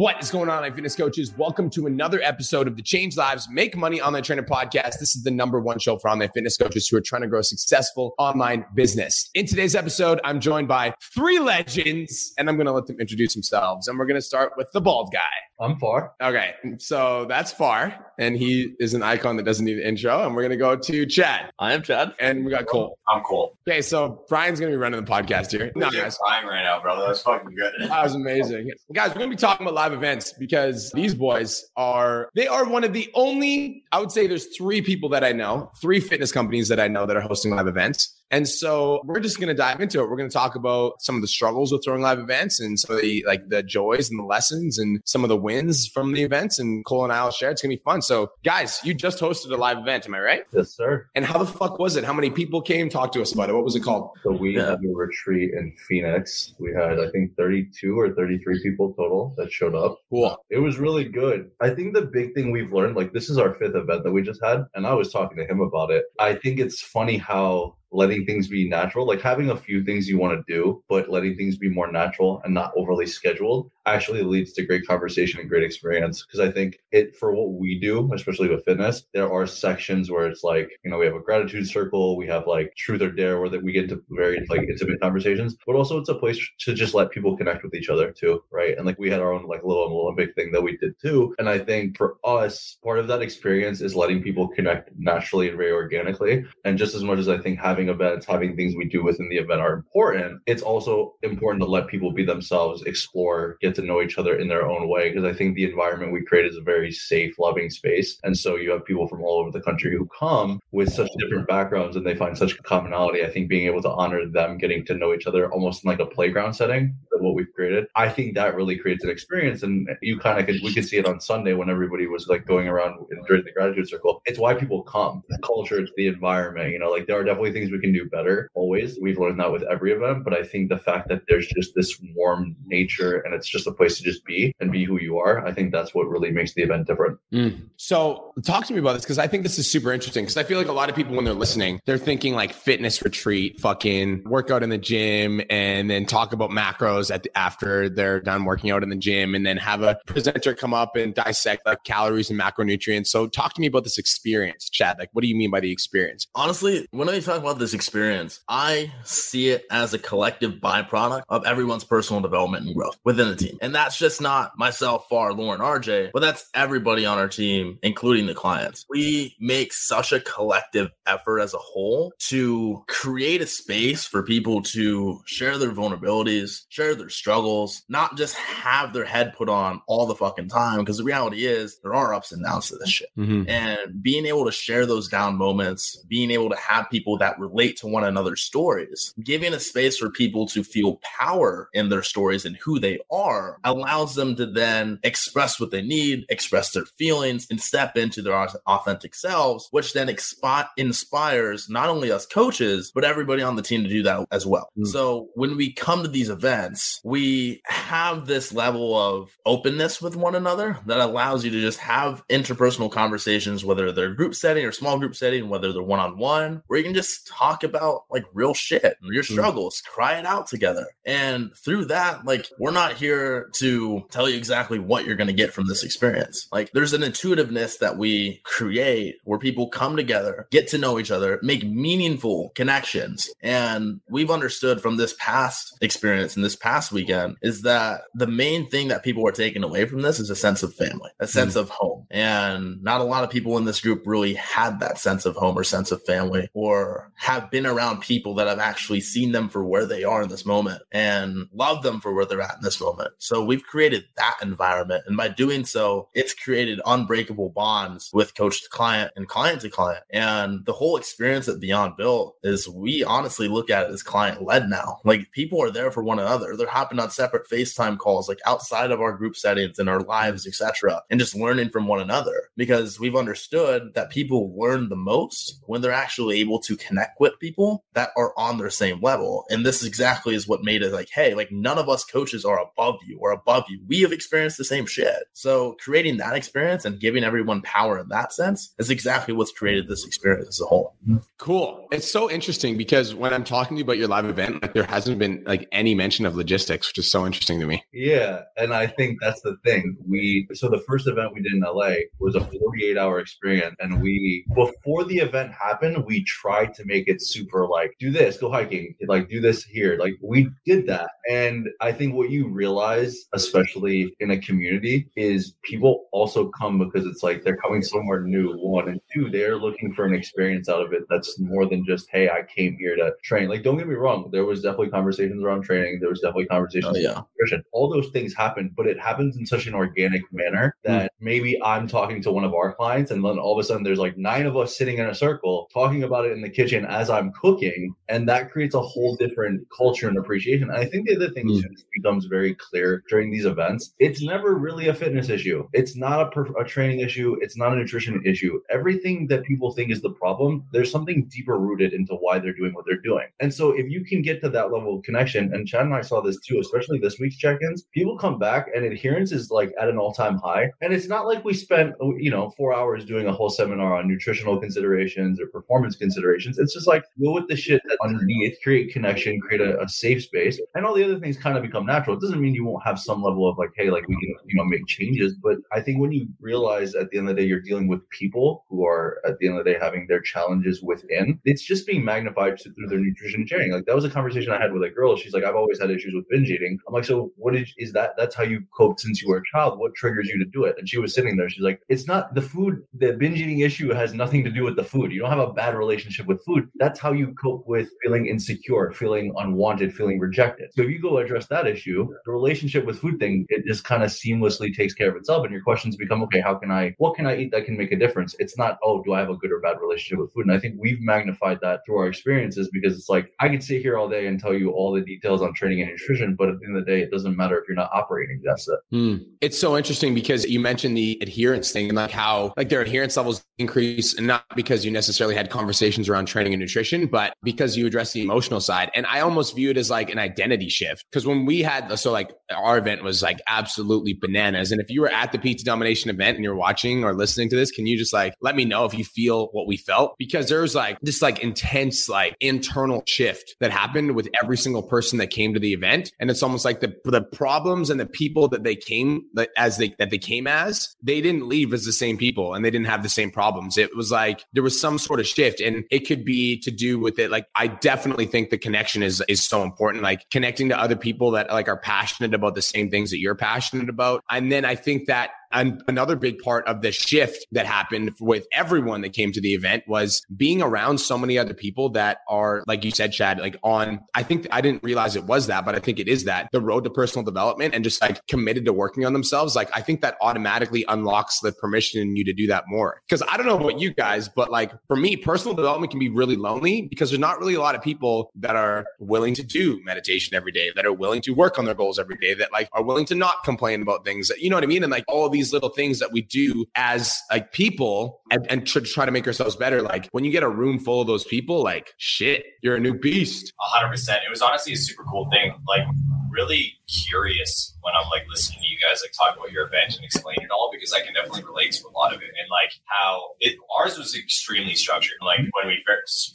What is going on, online fitness coaches? Welcome to another episode of the Change Lives Make Money Online Trainer Podcast. This is the number one show for online fitness coaches who are trying to grow a successful online business. In today's episode, I'm joined by three legends, and I'm going to let them introduce themselves. And we're going to start with the bald guy. I'm Far. Okay, so that's Far, and he is an icon that doesn't need an intro. And we're gonna go to Chad, I am Chad. and we got Cole. I'm Cole. Okay, so Brian's gonna be running the podcast here. No, You're guys, crying right now, brother. That's fucking good. that was amazing, guys. We're gonna be talking about live events because these boys are they are one of the only. I would say there's three people that I know, three fitness companies that I know that are hosting live events. And so we're just going to dive into it. We're going to talk about some of the struggles with throwing live events and some of the like the joys and the lessons and some of the wins from the events. And Cole and I will share. It's going to be fun. So guys, you just hosted a live event. Am I right? Yes, sir. And how the fuck was it? How many people came? Talk to us about it. What was it called? So we Yeah. had a retreat in Phoenix. We had, I think, 32 or 33 people total that showed up. Cool. It was really good. I think the big thing we've learned, like this is our fifth event that we just had, and I was talking to him about it. I think it's funny how letting things be natural, like having a few things you want to do, but letting things be more natural and not overly scheduled actually leads to great conversation and great experience. Because I think it for what we do, especially with fitness, there are sections where it's like, you know, we have a gratitude circle, we have like truth or dare where that we get into very like intimate conversations, but also it's a place to just let people connect with each other too, right? And like we had our own like little Olympic thing that we did too. And I think for us, part of that experience is letting people connect naturally and very organically. And just as much as I think having events, having things we do within the event are important, it's also important to let people be themselves, explore, get to know each other in their own way. Because I think the environment we create is a very safe, loving space. And so you have people from all over the country who come with such different backgrounds and they find such commonality. I think being able to honor them getting to know each other almost in like a playground setting what we've created, I think that really creates an experience. And you kind of could, we could see it on Sunday when everybody was like going around during the gratitude circle. It's why people come. The culture, it's the environment. You know, like there are definitely things we can do better always. We've learned that with every event. But I think the fact that there's just this warm nature and it's just a place to just be and be who you are, I think that's what really makes the event different. Mm. So talk to me about this because I think this is super interesting because I feel like a lot of people when they're listening, they're thinking like fitness retreat, fucking workout in the gym, and then talk about macros at the, after they're done working out in the gym, and then have a presenter come up and dissect like calories and macronutrients. So talk to me about this experience, Chad. Like, what do you mean by the experience? Honestly, when I talk about this experience, I see it as a collective byproduct of everyone's personal development and growth within the team. And that's just not myself, Far, Lauren, RJ, but that's everybody on our team, including the clients. We make such a collective effort as a whole to create a space for people to share their vulnerabilities, share their struggles, not just have their head put on all the fucking time. Because the reality is, there are ups and downs to this shit Mm-hmm. and being able to share those down moments, being able to have people that relate to one another's stories, giving a space for people to feel power in their stories and who they are allows them to then express what they need, express their feelings, and step into their authentic selves, which then expi- inspires not only us coaches, but everybody on the team to do that as well. Mm. So when we come to these events, we have this level of openness with one another that allows you to just have interpersonal conversations, whether they're group setting or small group setting, whether they're one on one, where you can just talk about like real shit, your mm. struggles, cry it out together. And through that, like, we're not here to tell you exactly what you're going to get from this experience. Like, there's an intuitiveness that we create where people come together, get to know each other, make meaningful connections. And we've understood from this past experience and this past weekend is that the main thing that people are taking away from this is a sense of family, a hmm. sense of home. And not a lot of people in this group really had that sense of home or sense of family or have been around people that have actually seen them for where they are in this moment and love them for where they're at in this moment. So we've created that environment. And by doing so, it's created unbreakable bonds with coach to client and client to client. And the whole experience that Beyond built is we honestly look at it as client led now. Like people are there for one another. They're hopping on separate FaceTime calls, like outside of our group settings and our lives, etc., and just learning from one another because we've understood that people learn the most when they're actually able to connect with people that are on their same level. And this exactly is what made it like, hey, like none of us coaches are above you or above you. We have experienced the same shit. So creating that experience and giving everyone power in that sense is exactly what's created this experience as a whole. Cool. It's so interesting because when I'm talking to you about your live event, like there hasn't been like any mention of logistics, which is so interesting to me. Yeah, and I think that's the thing. We so the first event we did in LA was a 48 hour experience, and we before the event happened, we tried to make it super like do this, go hiking, like do this here. Like we did that, and I think what you realize, especially in a community, is people also come because it's like they're coming somewhere new. One and two, they're looking for an experience out of it that's more than just hey, I came here to train. Like don't get me wrong, there was definitely conversations around training. There was definitely conversations. Oh, yeah. nutrition. All those things happen, but it happens in such an organic manner that maybe I'm talking to one of our clients, and then all of a sudden there's like nine of us sitting in a circle talking about it in the kitchen as I'm cooking, and that creates a whole different culture and appreciation. And I think the other thing Mm. becomes very clear during these events. It's never really a fitness issue. It's not a, per- a training issue. It's not a nutrition issue. Everything that people think is the problem, there's something deeper rooted into why they're doing what they're doing. And so if you can get to that level of connection, and Chad and I saw this too, especially this week's check-ins, people come back and adherence is like at an all-time high. And it's not like we spent you know four hours doing a whole seminar on nutritional considerations or performance considerations. It's just like go with the shit that's underneath, create connection, create a, a safe space, and all the other things kind of become natural. It doesn't mean you won't have some level of like, hey, like we can you know make changes, but I think when you realize at the end of the day you're dealing with people who are at the end of the day having their challenges within, it's just being magnified through their nutrition sharing. Like that was a conversation I had with a girl. She's like, I've always had issues with binge eating. I'm like, so what is is that? That's how you coped since you were a child. What triggers you to do it? And she was sitting there. She's like, it's not the food. The binge eating issue has nothing to do with the food. You don't have a bad relationship with food. That's how you cope with feeling insecure, feeling unwanted, feeling rejected. So if you go address that issue, the relationship with food thing, it just kind of seamlessly takes care of itself. And your questions become, okay, how can I, what can I eat that can make a difference? It's not, oh, do I have a good or bad relationship with food? And I think we've magnified that through our experiences because it's like, I could sit here all day and tell you all the details on training and nutrition, but at the end of the day, it doesn't matter if you're not operating against it. Hmm. It's so interesting because you mentioned the adherence thing and like how like their adherence levels increase and not because you necessarily had conversations around training and nutrition, but because you address the emotional side. And I almost view it as like an identity shift. Cause when we had, so like our event was like absolutely bananas. And if you were at the PT Domination event and you're watching or listening to this, can you just like let me know if you feel what we felt? Because there was like this like intense like internal shift that happened with every single person that came to the event. And it's almost like the the problems and the people that they came that as they that they came as, they didn't leave as the same people and they didn't have the same problems. It was like there was some sort of shift. And it could be to do with it. Like I definitely think the connection is is so important. Like connecting to other people that like are passionate about the same things that you're passionate about. And then I think that and another big part of the shift that happened with everyone that came to the event was being around so many other people that are, like you said, Chad, like on, I think I didn't realize it was that, but I think it is that the road to personal development and just like committed to working on themselves. Like, I think that automatically unlocks the permission in you to do that more. Cause I don't know about you guys, but like for me, personal development can be really lonely because there's not really a lot of people that are willing to do meditation every day, that are willing to work on their goals every day, that like are willing to not complain about things that, you know what I mean? And like all of these little things that we do as like people and, and to try to make ourselves better. Like when you get a room full of those people, like shit, you're a new beast. hundred percent. It was honestly a super cool thing. Like really curious when I'm like listening to you guys like talk about your event and explain it all because I can definitely relate to a lot of it and like how it ours was extremely structured. Like when we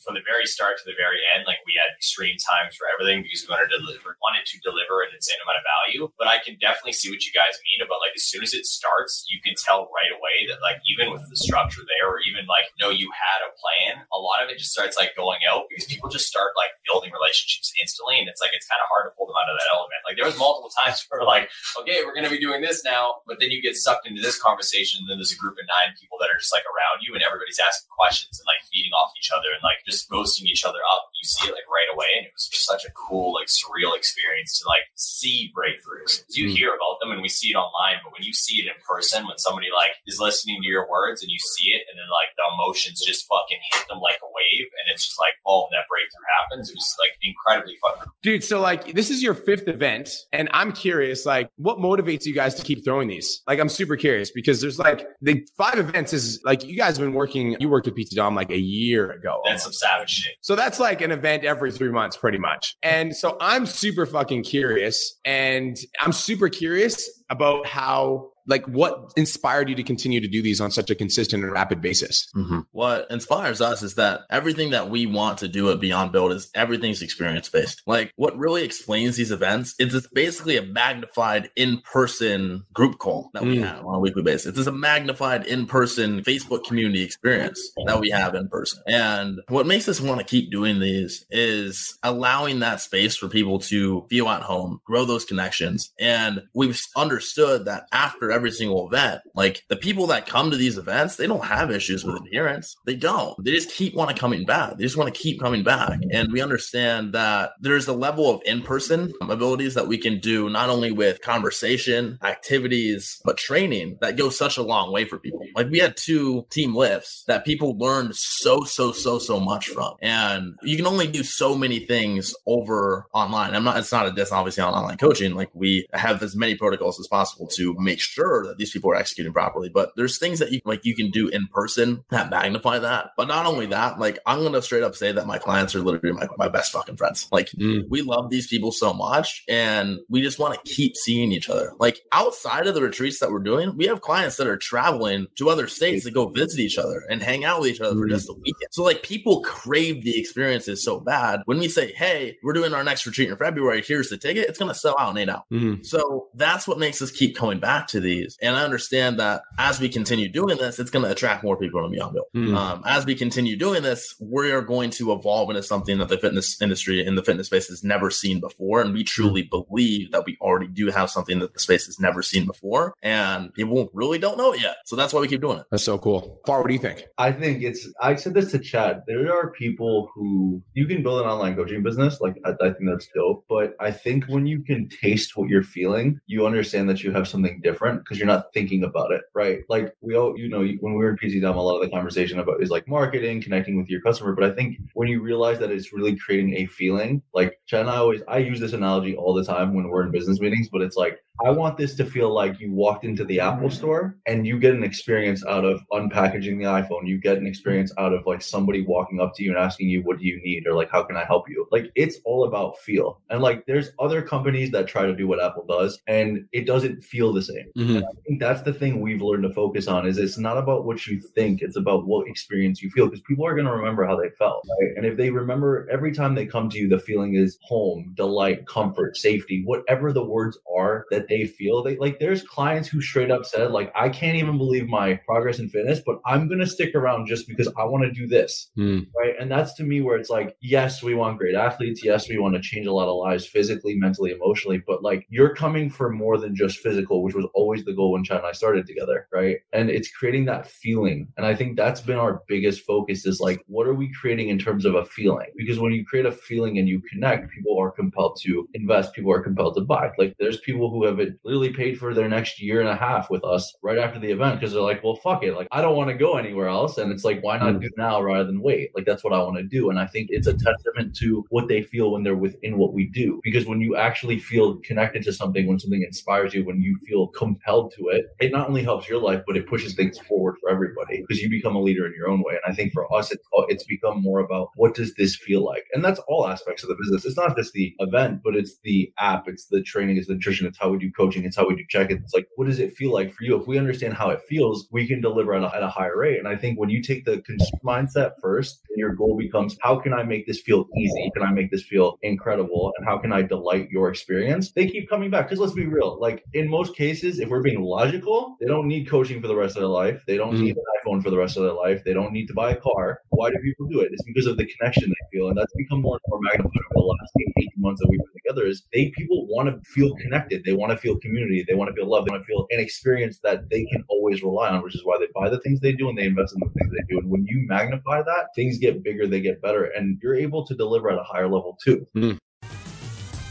from the very start to the very end, like we had extreme times for everything because we wanted to deliver wanted to deliver an insane amount of value. But I can definitely see what you guys mean about like as soon as it starts, you can tell right away that like even with the structure there or even like know you had a plan, a lot of it just starts like going out because people just start like building relationships instantly and it's like it's kind of hard to pull them out of that element. Like there was multiple times where like, okay, we're gonna be doing this now, but then you get sucked into this conversation, and then there's a group of nine people that are just like around you and everybody's asking questions and like feeding off each other and like just boasting each other up. You see it like right away, and it was just such a cool, like surreal experience to like see breakthroughs. You Mm. hear about them and we see it online, but when you see it in person, when somebody like is listening to your words and you see it, and then like the emotions just fucking hit them like a wave and it's just like, boom, that breakthrough happens. It was like incredibly fun. Dude, so like this is your fifth event, and I'm curious, like, what motivates you guys to keep throwing these? Like, I'm super curious because there's like the five events is like you guys have been working. You worked with PT Dom like a year ago. That's some savage shit. So that's like an event every three months, pretty much. And so I'm super fucking curious, and I'm super curious about how like what inspired you to continue to do these on such a consistent and rapid basis? Mm-hmm. what inspires us is that everything that we want to do at Beyond Built is everything's experience based like what really explains these events is it's basically a magnified in-person group call that we mm. have on a weekly basis. It's a magnified in-person facebook community experience that we have in person. And what makes us want to keep doing these is allowing that space for people to feel at home grow those connections. And we've understood that after every single event. Like the people that come to these events, they don't have issues with adherence. They don't. They just keep wanting coming back. They just want to keep coming back. And we understand that there's a level of in-person abilities that we can do not only with conversation, activities, but training that goes such a long way for people. Like we had two team lifts that people learned so, so, so, so much from. And you can only do so many things over online. I'm not, it's not a diss obviously on online coaching. Like we have as many protocols as possible to make sure sure that these people are executing properly. But there's things that you like you can do in person that magnify that. But not only that, like I'm gonna straight up say that my clients are literally my, my best fucking friends. Like mm. we love these people so much and we just want to keep seeing each other. Like outside of the retreats that we're doing, we have clients that are traveling to other states to go visit each other and hang out with each other mm. for just a weekend. So like people crave the experiences so bad. When we say, hey, we're doing our next retreat in February, here's the ticket, it's gonna sell out in eight hours. Mm. So that's what makes us keep coming back to these these. And I understand that as we continue doing this, it's going to attract more people to Beyond Built. Mm. Um, as we continue doing this, we are going to evolve into something that the fitness industry in the fitness space has never seen before. And we hmm. truly mm. believe that we already do have something that the space has never seen before. And people really don't know it yet. So that's why we keep doing it. That's so cool. Far, what do you think? I think it's, I said this to Chad. There are people who you can build an online coaching business. Like, I, I think that's dope. But I think when you can taste what you're feeling, you understand that you have something different because you're not thinking about it, right? Like we all, you know, when we were in PT Dom, a lot of the conversation about is like marketing, connecting with your customer. But I think when you realize that it's really creating a feeling, like Chad and I always, I use this analogy all the time when we're in business meetings, but it's like I want this to feel like you walked into the Apple store and you get an experience out of unpackaging the iPhone. You get an experience out of like somebody walking up to you and asking you, what do you need? Or like, how can I help you? Like, it's all about feel. And like, there's other companies that try to do what Apple does and it doesn't feel the same. Mm-hmm. I think that's the thing we've learned to focus on is it's not about what you think. It's about what experience you feel because people are going to remember how they felt. Right? And if they remember every time they come to you, the feeling is home, delight, comfort, safety, whatever the words are that they feel. They like there's clients who straight up said, like, I can't even believe my progress in fitness, but I'm gonna stick around just because I want to do this. Mm. Right. And that's to me where it's like, yes, we want great athletes. Yes, we want to change a lot of lives physically, mentally, emotionally, but like you're coming for more than just physical, which was always the goal when Chad and I started together. Right. And it's creating that feeling. And I think that's been our biggest focus is like, what are we creating in terms of a feeling? Because when you create a feeling and you connect, people are compelled to invest, people are compelled to buy. Like there's people who have literally paid for their next year and a half with us right after the event because they're like, well, fuck it. Like, I don't want to go anywhere else. And it's like, why not hmm. do now rather than wait? Like, that's what I want to do. And I think it's a testament to what they feel when they're within what we do. Because when you actually feel connected to something, when something inspires you, when you feel compelled to it, it not only helps your life, but it pushes things forward for everybody because you become a leader in your own way. And I think for us, it's, it's become more about what does this feel like? And that's all aspects of the business. It's not just the event, but it's the app, it's the training, it's the nutrition, it's how we do coaching, it's how we do check it. It's like, what does it feel like for you? If we understand how it feels, we can deliver at a, at a higher rate. And I think when you take the consumer mindset first, your goal becomes, how can I make this feel easy? Can I make this feel incredible? And how can I delight your experience? They keep coming back. Because let's be real, like in most cases, if we're being logical, they don't need coaching for the rest of their life. They don't mm-hmm. need an iPhone for the rest of their life. They don't need to buy a car. Why do people do it? It's because of the connection they feel. And that's become more and more magnified over the last 18 months that we've been together is they people want to feel connected. They want to feel community. They want to feel love. They want to feel an experience that they can always rely on, which is why they buy the things they do and they invest in the things they do. And when you magnify that, things get bigger, they get better, and you're able to deliver at a higher level too. Mm.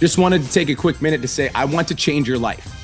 Just wanted to take a quick minute to say, I want to change your life.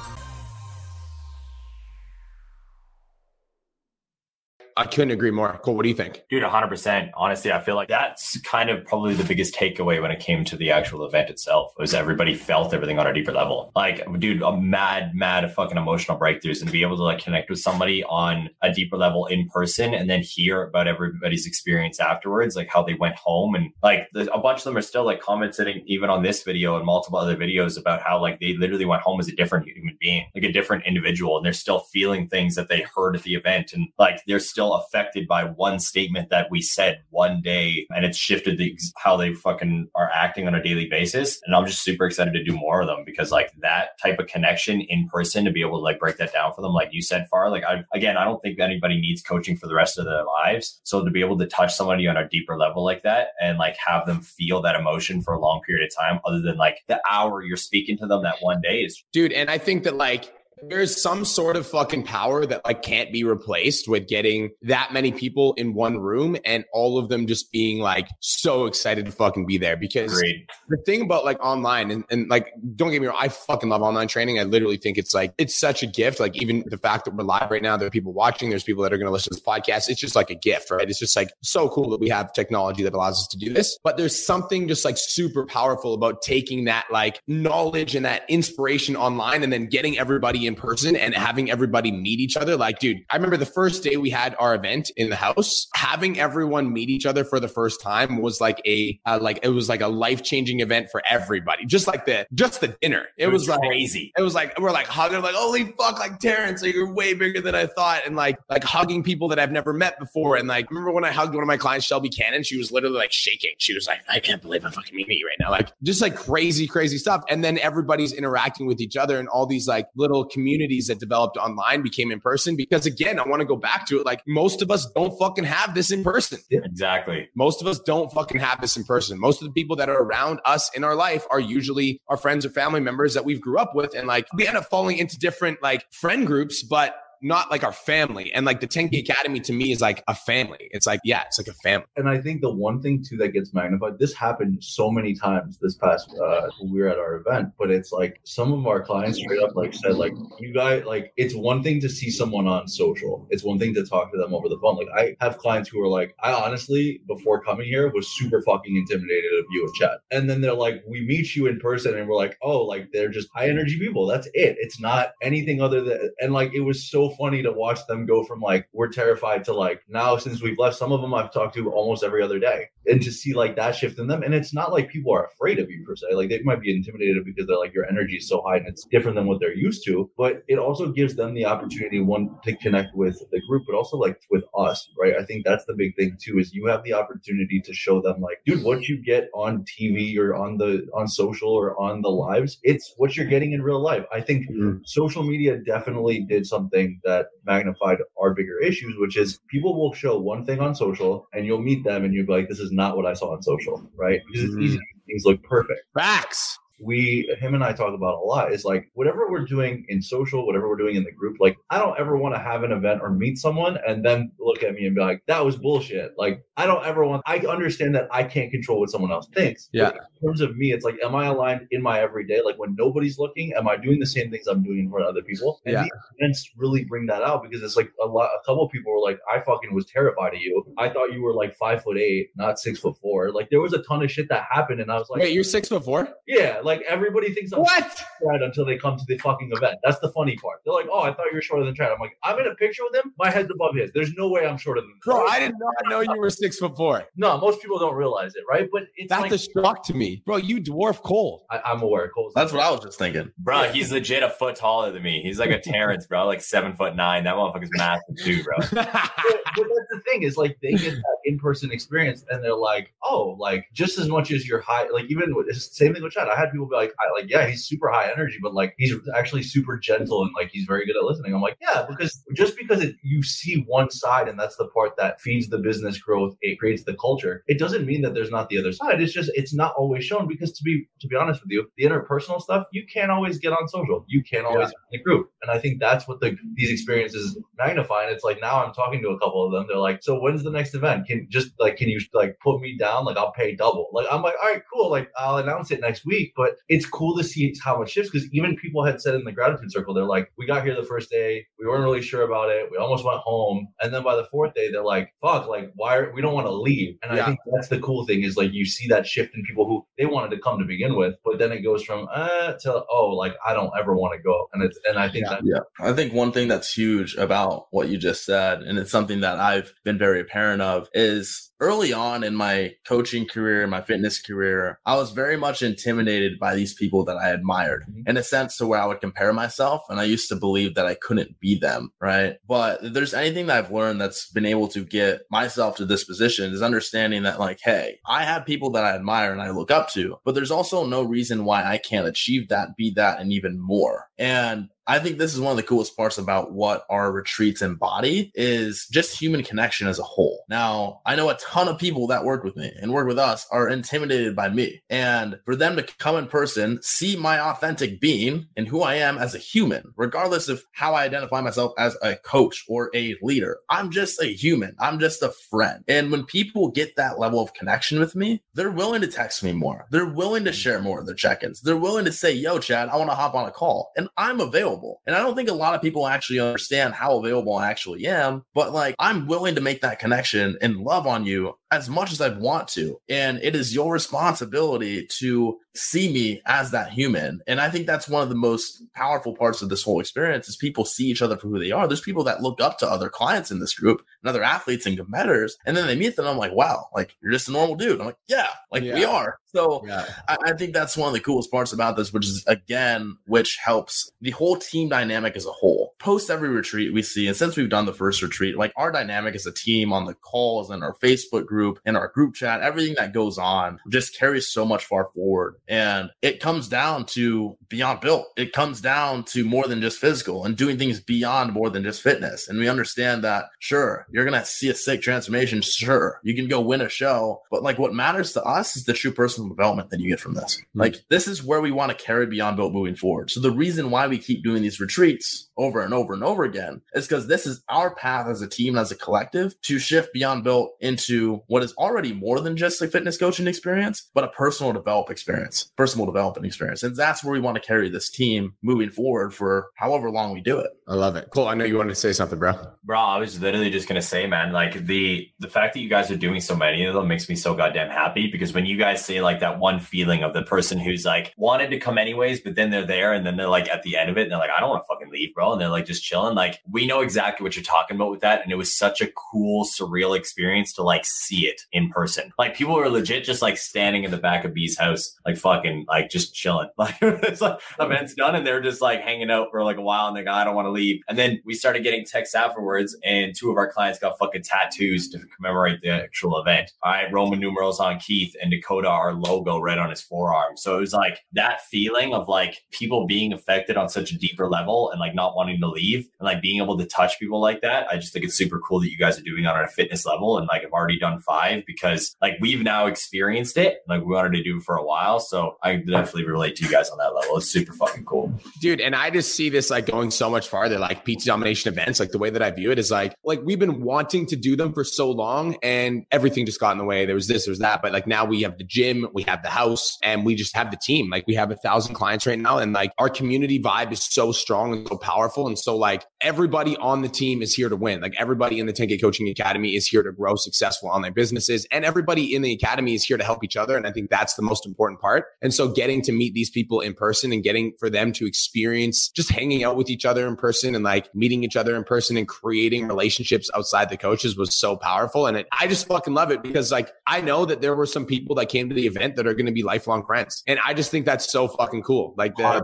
I couldn't agree more. Cool. What do you think? Dude, 100%. Honestly, I feel like that's kind of probably the biggest takeaway when it came to the actual event itself was everybody felt everything on a deeper level. Like, dude, a mad, mad fucking emotional breakthroughs and be able to like connect with somebody on a deeper level in person and then hear about everybody's experience afterwards, like how they went home. And like a bunch of them are still like commenting even on this video and multiple other videos about how like they literally went home as a different human being, like a different individual. And they're still feeling things that they heard at the event. And like they're still still affected by one statement that we said one day and it's shifted the, how they fucking are acting on a daily basis and i'm just super excited to do more of them because like that type of connection in person to be able to like break that down for them like you said Far like i again i don't think anybody needs coaching for the rest of their lives so to be able to touch somebody on a deeper level like that and like have them feel that emotion for a long period of time other than like the hour you're speaking to them that one day is dude and i think that like there's some sort of fucking power that like can't be replaced with getting that many people in one room and all of them just being like so excited to fucking be there. Because Agreed. the thing about like online and, and like don't get me wrong i fucking love online training. I literally think it's like it's such a gift. Like even the fact that we're live right now there are people watching there's people that are going to listen to this podcast. It's just like a gift right? It's just like so cool that we have technology that allows us to do this. But there's something just like super powerful about taking that like knowledge and that inspiration online and then getting everybody in in person and having everybody meet each other. Like, dude, I remember the first day we had our event in the house, having everyone meet each other for the first time was like a, uh, like, it was like a life changing event for everybody. Just like the, just the dinner. It, it was, was, like crazy. It was like, we're like hugging, like, holy fuck, like Terrence, like, you're way bigger than I thought. And like, like hugging people that I've never met before. And like, remember when I hugged one of my clients, Shelby Cannon, she was literally like shaking. She was like, I can't believe I'm fucking meeting you right now. Like, just like crazy, crazy stuff. And then everybody's interacting with each other and all these like little communities that developed online became in person because again, I want to go back to it. Like most of us don't fucking have this in person. Exactly. Most of us don't fucking have this in person. Most of the people that are around us in our life are usually our friends or family members that we've grew up with. And like we end up falling into different like friend groups, but not like our family. And like the 10K Academy to me is like a family. It's like, yeah, it's like a family. And I think the one thing too that gets magnified, this happened so many times this past, uh, we were at our event, but it's like some of our clients straight up like said, like, you guys, like, it's one thing to see someone on social. It's one thing to talk to them over the phone. Like, I have clients who are like, I honestly, before coming here, was super fucking intimidated of you in Chad. And then they're like, we meet you in person and we're like, oh, like, they're just high energy people. That's it. It's not anything other than, and like, it was so funny to watch them go from like we're terrified to like now since we've left. Some of them I've talked to almost every other day, and to see like that shift in them. And it's not like people are afraid of you per se. Like they might be intimidated because they're like your energy is so high and it's different than what they're used to. But it also gives them the opportunity one to connect with the group, but also like with us, right? I think that's the big thing too. Is you have the opportunity to show them like, dude, what you get on TV or on the on social or on the lives, it's what you're getting in real life. I think mm-hmm. social media definitely did something that magnified our bigger issues, which is people will show one thing on social and you'll meet them and you'll be like, this is not what I saw on social, right? Because it's easy. Mm. Things look perfect. Facts we him and I talk about a lot is like whatever we're doing in social, whatever we're doing in the group, like I don't ever want to have an event or meet someone and then look at me and be like, that was bullshit. Like I don't ever want I understand that I can't control what someone else thinks. Yeah. in terms of me, it's like, am I aligned in my everyday? Like when nobody's looking, am I doing the same things I'm doing in front of other people? And yeah. these events really bring that out because it's like a lot a couple of people were like, I fucking was terrified of you. I thought you were like five foot eight, not six foot four. Like there was a ton of shit that happened and I was like, Wait, you're six foot four? Yeah, like like everybody thinks I'm what right until they come to the fucking event. That's the funny part. They're like, "Oh, I thought you were shorter than Chad." I'm like, "I'm in a picture with him. My head's above his. There's no way I'm shorter than." Bro, I did not know you were six foot four. No, most people don't realize it, right? But it's that's like, a shock to me, bro. You dwarf Cole. I, am aware, Cole. That's what I was just thinking, bro. He's legit a foot taller than me. He's like a Terrence, bro, like seven foot nine. That motherfucker's massive too, bro. but, but that's the thing is like they get that in-person experience and they're like, oh, like just as much as you're high, like even with, same thing with Chad. I had people be like, I, like, yeah, he's super high energy, but like he's actually super gentle and like he's very good at listening. I'm like, yeah, because just because it, you see one side and that's the part that feeds the business growth, it creates the culture. It doesn't mean that there's not the other side. It's just it's not always shown because to be to be honest with you, the interpersonal stuff you can't always get on social. You can't always yeah. in a group, and I think that's what the these experiences magnify. And it's like now I'm talking to a couple of them. They're like, so when's the next event? Can just like can you like put me down? Like I'll pay double. Like I'm like, all right, cool. Like I'll announce it next week. But it's cool to see how much shifts because even people had said in the gratitude circle, they're like, we got here the first day, we weren't really sure about it, we almost went home, and then by the fourth day, they're like, fuck, like why are, we don't want to leave. And yeah. I think that's the cool thing is like you see that shift in people who they wanted to come to begin with, but then it goes from uh to oh like I don't ever want to go. And it's and I think yeah. that yeah. I think one thing that's huge about what you just said, and it's something that I've been very apparent of, is early on in my coaching career, my fitness career, I was very much intimidated by these people that I admired mm-hmm. in a sense to where I would compare myself. And I used to believe that I couldn't be them. Right. But if there's anything that I've learned that's been able to get myself to this position is understanding that like, Hey, I have people that I admire and I look up to, but there's also no reason why I can't achieve that, be that, and even more. And I think this is one of the coolest parts about what our retreats embody is just human connection as a whole. Now, I know a ton of people that work with me and work with us are intimidated by me. And for them to come in person, see my authentic being and who I am as a human, regardless of how I identify myself as a coach or a leader, I'm just a human. I'm just a friend. And when people get that level of connection with me, they're willing to text me more. They're willing to share more of their check-ins. They're willing to say, yo, Chad, I want to hop on a call. And I'm available. And I don't think a lot of people actually understand how available I actually am, but like I'm willing to make that connection and love on you as much as I want to. And it is your responsibility to see me as that human. And I think that's one of the most powerful parts of this whole experience is people see each other for who they are. There's people that look up to other clients in this group and other athletes and competitors. And then they meet them. I'm like, wow, like you're just a normal dude. I'm like, yeah, like yeah. we are. So yeah. I, I, think that's one of the coolest parts about this, which is again, which helps the whole team dynamic as a whole. Post every retreat we see, and since we've done the first retreat, like our dynamic as a team on the calls and our Facebook group and our group chat, everything that goes on just carries so much far forward. And it comes down to beyond built. It comes down to more than just physical and doing things beyond more than just fitness. And we understand that, sure, you're going to see a sick transformation. Sure, you can go win a show. But like what matters to us is the true personal development that you get from this. Mm-hmm. Like this is where we want to carry beyond built moving forward. So the reason why we keep doing these retreats over and over and over again is because this is our path as a team, as a collective to shift beyond built into what is already more than just a fitness coaching experience, but a personal develop experience, personal development experience. And that's where we want to carry this team moving forward for however long we do it. I love it. Cool. I know you wanted to say something, bro. Bro, I was literally just gonna say, man, like the the fact that you guys are doing so many of them makes me so goddamn happy because when you guys say like that one feeling of the person who's like wanted to come anyways, but then they're there and then they're like at the end of it and they're like, I don't want to fucking leave, bro. And they're like just chilling. Like we know exactly what you're talking about with that. And it was such a cool, surreal experience to like see it in person. Like people were legit just like standing in the back of B's house, like fucking like just chilling. Like it's like events done and they're just like hanging out for like a while and they go, I don't want to leave. And then we started getting texts afterwards and two of our clients got fucking tattoos to commemorate the actual event. All right, Roman numerals on Keith and Dakota, our logo red on his forearm. So it was like that feeling of like people being affected on such a deeper level and like not wanting to leave and like being able to touch people like that. I just think it's super cool that you guys are doing on a fitness level and like I've already done five because like we've now experienced it. Like we wanted to do for a while. So I definitely relate to you guys on that level. It's super fucking cool. Dude, and I just see this like going so much farther, like PT Domination events. Like the way that I view it is like, like we've been wanting to do them for so long and everything just got in the way. There was this, there was that. But like now we have the gym, we have the house, and we just have the team. Like we have a thousand clients right now. And like our community vibe is so strong and so powerful. And so like everybody on the team is here to win. Like everybody in the 10K Coaching Academy is here to grow successful online businesses. And everybody in the academy is here to help each other. And I think that's the most important part. And so getting to meet these people in person and getting for them to experience just hanging out with each other in person and like meeting each other in person and creating relationships outside the coaches was so powerful. And it, I just fucking love it because like I know that there were some people that came to the event that are going to be lifelong friends. And I just think that's so fucking cool. Like that,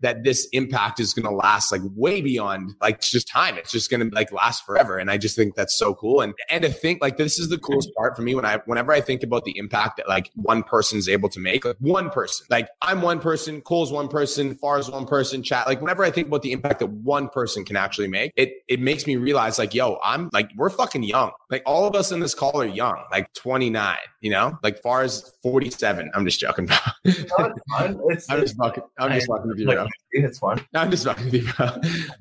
that this impact is going to last like way beyond like just time. It's just gonna like last forever. And I just think that's so cool. And and to think like this is the coolest part for me when I whenever I think about the impact that like one person's able to make, like one person, like I'm one person, Cole's one person, Far's one person, Chad. Like whenever I think about the impact that one person can actually make, it it makes me realize like, yo, I'm like we're fucking young. Like all of us in this call are young, like 29, you know, like far as 47. I'm just joking. it's, I'm just fucking. I'm just fucking with you, bro. It's fun. I'm just fucking with you, bro.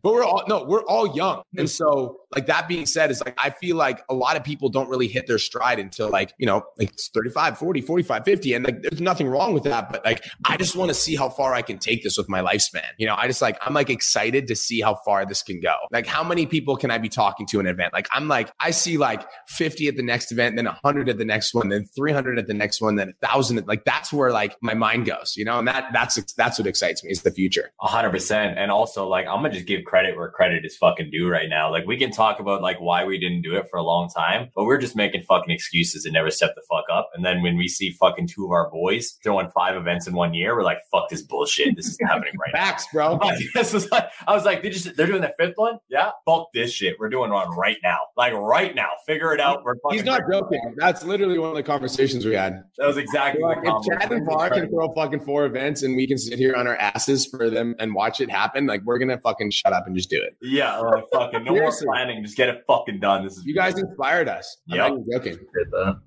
But we're all no, we're all young, and so like that being said, is like I feel like a lot of people don't really hit their stride until like you know like 35, 40, 45, 50, and like there's nothing wrong with that. But like I just want to see how far I can take this with my lifespan. You know, I just like I'm like excited to see how far this can go. Like how many people can I be talking to in an event? Like I'm like I see like 50 at the next event, then 100 at the next one, then 300 at the next one, then a thousand. Like that's where like my mind goes. You know, and that that's that's what excites me is the future. hundred percent. And also like, I'm gonna just give credit where credit is fucking due right now. Like we can talk about like why we didn't do it for a long time, but we're just making fucking excuses and never step the fuck up. And then when we see fucking two of our boys throwing five events in one year, we're like, fuck this bullshit. This is happening right now. Facts, bro. Like, this is like, I was like, they just, they're doing the fifth one. Yeah. Fuck this shit. We're doing one right now. Like right now. Figure it out. We're He's fucking not joking. That's literally one of the conversations we had. That was exactly Like, what if Chad and Far can throw fucking four events and we can sit here on our asses for them and watch it happen, like we're gonna fucking shut up and just do it. Yeah, like fucking no more planning. Just get it fucking done. This is You guys inspired us. I'm Yep. not even joking.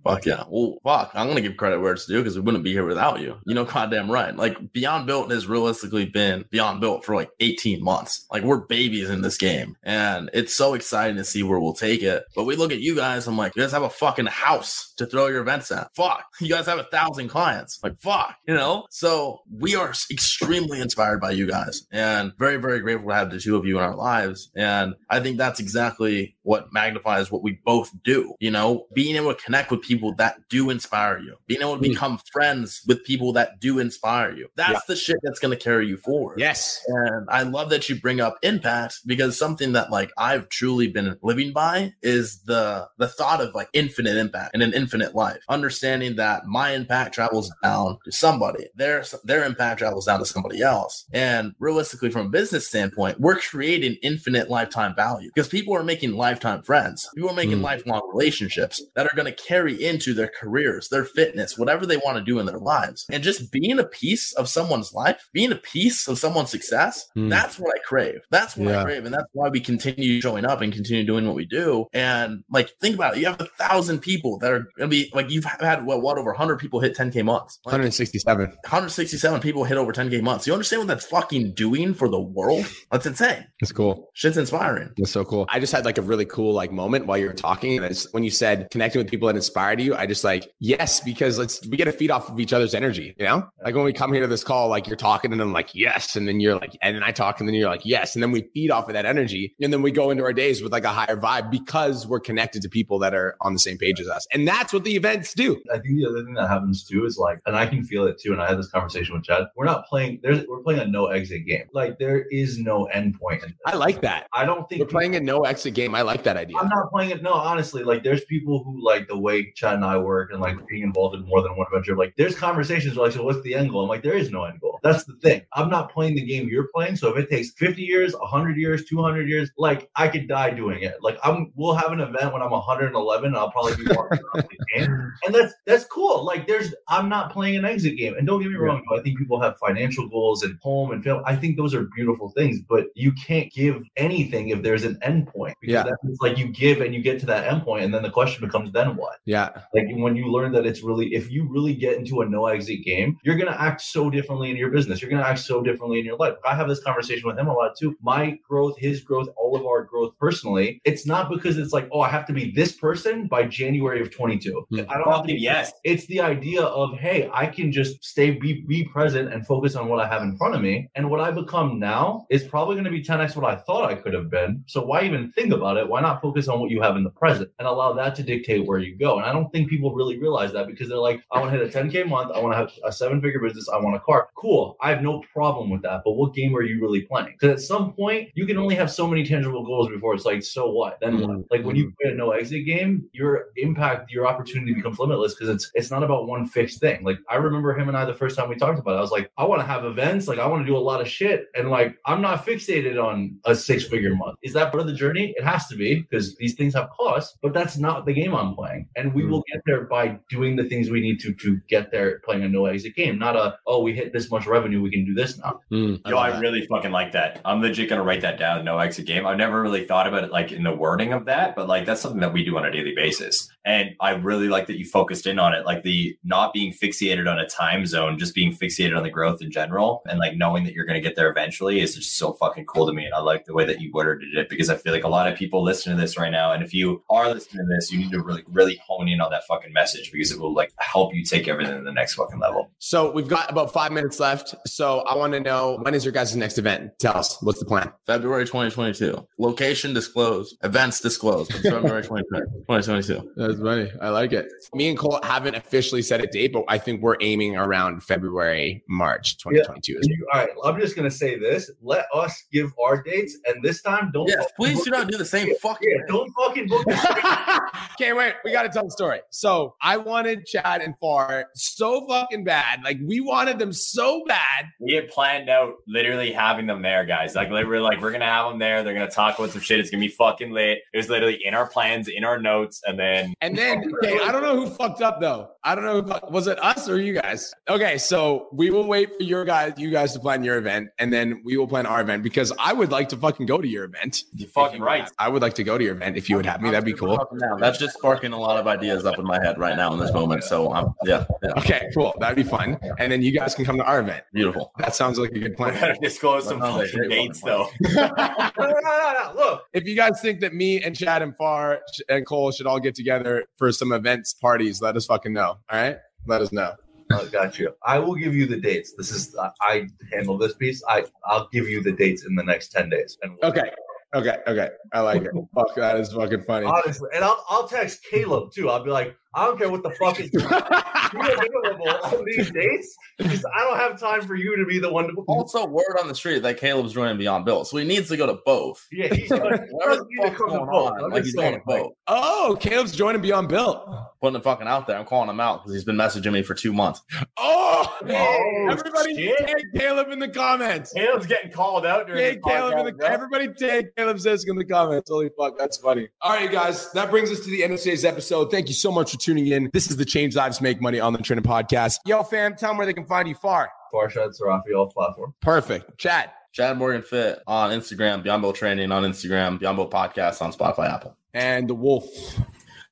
Fuck yeah. Well, fuck. I'm gonna give credit where it's due because we wouldn't be here without you. You know, goddamn right. Like Beyond Built has realistically been Beyond Built for like 18 months. Like we're babies in this game, and it's so exciting to see where we'll take it. But we look at you guys. I'm like, you guys have a fucking house to throw your events at. Fuck. You guys have a thousand clients. Like fuck. You know. So we are extremely inspired by you guys, and very very grateful to have the two of you in our lives. And I think that's exactly what magnifies what we both do. You know, being able to connect with people that do inspire you, being able to Mm. become friends with people that do inspire you. That's Yeah. the shit that's going to carry you forward. Yes. And I love that you bring up impact because something that like I've truly been living by is the the thought of like infinite impact and an infinite life. Understanding that my impact travels down to somebody, their their impact travels down to somebody else. And realistically, from a business standpoint, we're creating infinite lifetime value because people are making lifetime friends. People are making Mm. lifelong relationships that are going to carry into their careers, their fitness, whatever they want to do in their lives. And just being a piece of someone's life, being a piece of someone's success, Mm. that's what I crave. That's what Yeah. I crave. And that's why we continue showing up and continue doing what we do. And like, think about it. You have a thousand people that are going to be like, you've had what, what over 100 people hit 10K months. Like, 167. 167 people hit over 10K months. You understand what that's fucking doing for the world? That's insane. That's cool. Shit's inspiring. That's so cool. I just had like a really cool like moment while you were talking. And it's, when you said connecting with people that inspired you, I just like, yes, because let's we get to feed off of each other's energy, you know? Like when we come here to this call, like you're talking and I'm like, yes. And then you're like, and then I talk and then you're like, yes. And then we feed off of that energy. And then we go into our days with like a higher vibe because we're connected to people that are on the same page as us. And that's what the events do. I think the other thing that happens too is like, and I can feel it too. And I had this conversation with Chad. We're not playing. There's we're playing a no exit game. Like there is no end point. I like that. I don't think We're playing a no exit game. I like that idea. I'm not playing it. No, honestly, like there's people who like the way Chad and I work and like being involved in more than one adventure. Like there's conversations like, so what's the end goal? I'm like, there is no end goal. That's the thing. I'm not playing the game you're playing. So if it takes 50 years, 100 years, 200 years, like I could die doing it. Like I'm, we'll have an event when I'm 111 and I'll probably be walking around game. And that's, that's cool. Like there's, I'm not playing an exit game. And don't get me wrong. I think people have financial goals and home and film. I think those are beautiful things, but you can't give anything if there's an end point. Because Yeah. that's like you give and you get to that end point, and then the question becomes, then what? Yeah. Like when you learn that it's really, if you really get into a no exit game, you're gonna act so differently in your business. You're gonna act so differently in your life. I have this conversation with him a lot too. My growth, his growth, all of our growth personally. It's not because it's like, oh, I have to be this person by January of 22. Hmm. I don't have to be yes. it's the idea of hey i can just stay be, be present and focus on what i have in front of me and what i become now is probably going to be 10x what i thought i could have been so why even think about it why not focus on what you have in the present and allow that to dictate where you go and i don't think people really realize that because they're like i want to hit a 10k month i want to have a seven figure business i want a car cool. I have no problem with that. But what game are you really playing? Because at some point, you can only have so many tangible goals before it's like, so what? Then what? Mm-hmm. Like when you mm-hmm. play a no exit game, your impact, your opportunity becomes limitless because it's it's not about one fixed thing. Like I remember him and I the first time we talked about it, I was like, I want to have events, like I want to do a lot of shit, and like I'm not fixated on a six figure month. Is that part of the journey? It has to be because these things have costs, but that's not the game I'm playing. And we mm-hmm. will get there by doing the things we need to to get there playing a no exit game, not a oh we hit this much revenue, we can do this now. Mm, Yo, love I really fucking like that. I'm legit gonna write that down. No exit game. I've never really thought about it like in the wording of that, but like that's something that we do on a daily basis. And I really like that you focused in on it, like the not being fixated on a time zone, just being fixated on the growth in general, and like knowing that you're gonna get there eventually is just so fucking cool to me. And I like the way that you worded it because I feel like a lot of people listen to this right now, and if you are listening to this, you need to really, really hone in on that fucking message because it will like help you take everything to the next fucking level. So we've got about five minutes left. So I want to know when is your guys' next event? Tell us what's the plan. February 2022. Location disclosed. Events disclosed. February 2022. 2022. That's funny. I like it. Me and Cole haven't officially set a date, but I think we're aiming around February, March 2022. is You- all right, I'm just gonna say this. Let us give our dates, and this time don't. Yes, fucking please book do not do the same Yeah, fucking. yeah, don't fucking book it. Can't wait. We got to tell the story. So I wanted Chad and Far so fucking bad. Like we wanted them so bad. We had planned out literally having them there, guys. Like we were like, we're gonna have them there. They're gonna talk about some shit. It's gonna be fucking lit. It was literally in our plans, in our notes, and then And then, okay, I don't know who fucked up though. I don't know. Who, was it us or you guys? Okay, so we will wait for your guys, you guys to plan your event, and then we will plan our event because I would like to fucking go to your event. you fucking right. I would like to go to your event if you would have me. That'd be cool. That's just sparking a lot of ideas up in my head right now in this moment. So, um, yeah, yeah, Okay, cool. That'd be fun. And then you guys can come to our event. beautiful. That sounds like a good We're plan. gonna disclose some That sounds like a fucking dates fucking though. no, no, no, no, no. Look, if you guys think that me and Chad and Far and Cole should all get together for some events parties, let us fucking know. All right, let us know. I got you. I will give you the dates. This is I- I handle this piece. I I'll give you the dates in the next ten days. And we'll- Okay, okay, okay. I like it. Fuck, that is fucking funny. honestly, and I'll I'll text Caleb too. I'll be like, I don't care what the fuck is you are available on these dates. Because I don't have time for you to be the one to. Also, word on the street that Caleb's joining Beyond Built, so he needs to go to both. Yeah, he's gonna, the gonna fuck's going both. on, like he's going to both. oh, Caleb's joining Beyond Built. Putting it fucking out there. I'm calling him out because he's been messaging me for two months. Oh, Oh, everybody shit. tag Caleb in the comments. Caleb's getting called out during Tag this Caleb in podcast, the bro. everybody tag Caleb Zisk in the comments. Holy fuck, that's funny. All right, you guys, that brings us to the end of today's episode. Thank you so much for tuning in. This is the Change Lives Make Money on the Training Podcast. Yo, fam, tell them where they can find you. Far. Farshad Sarafi all platform. Perfect. Chad. Chad Morgan Fit on Instagram, Beyond Built Training on Instagram, Beyond Built Podcast on Spotify, Apple. And the Wolf.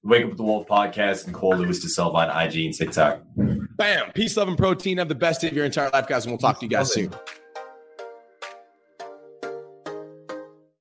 Wake Up with the Wolf podcast and Cole Lewis to Silva on IG and TikTok. Bam. Peace, love, and protein. Have the best day of your entire life, guys, and we'll talk to you guys soon.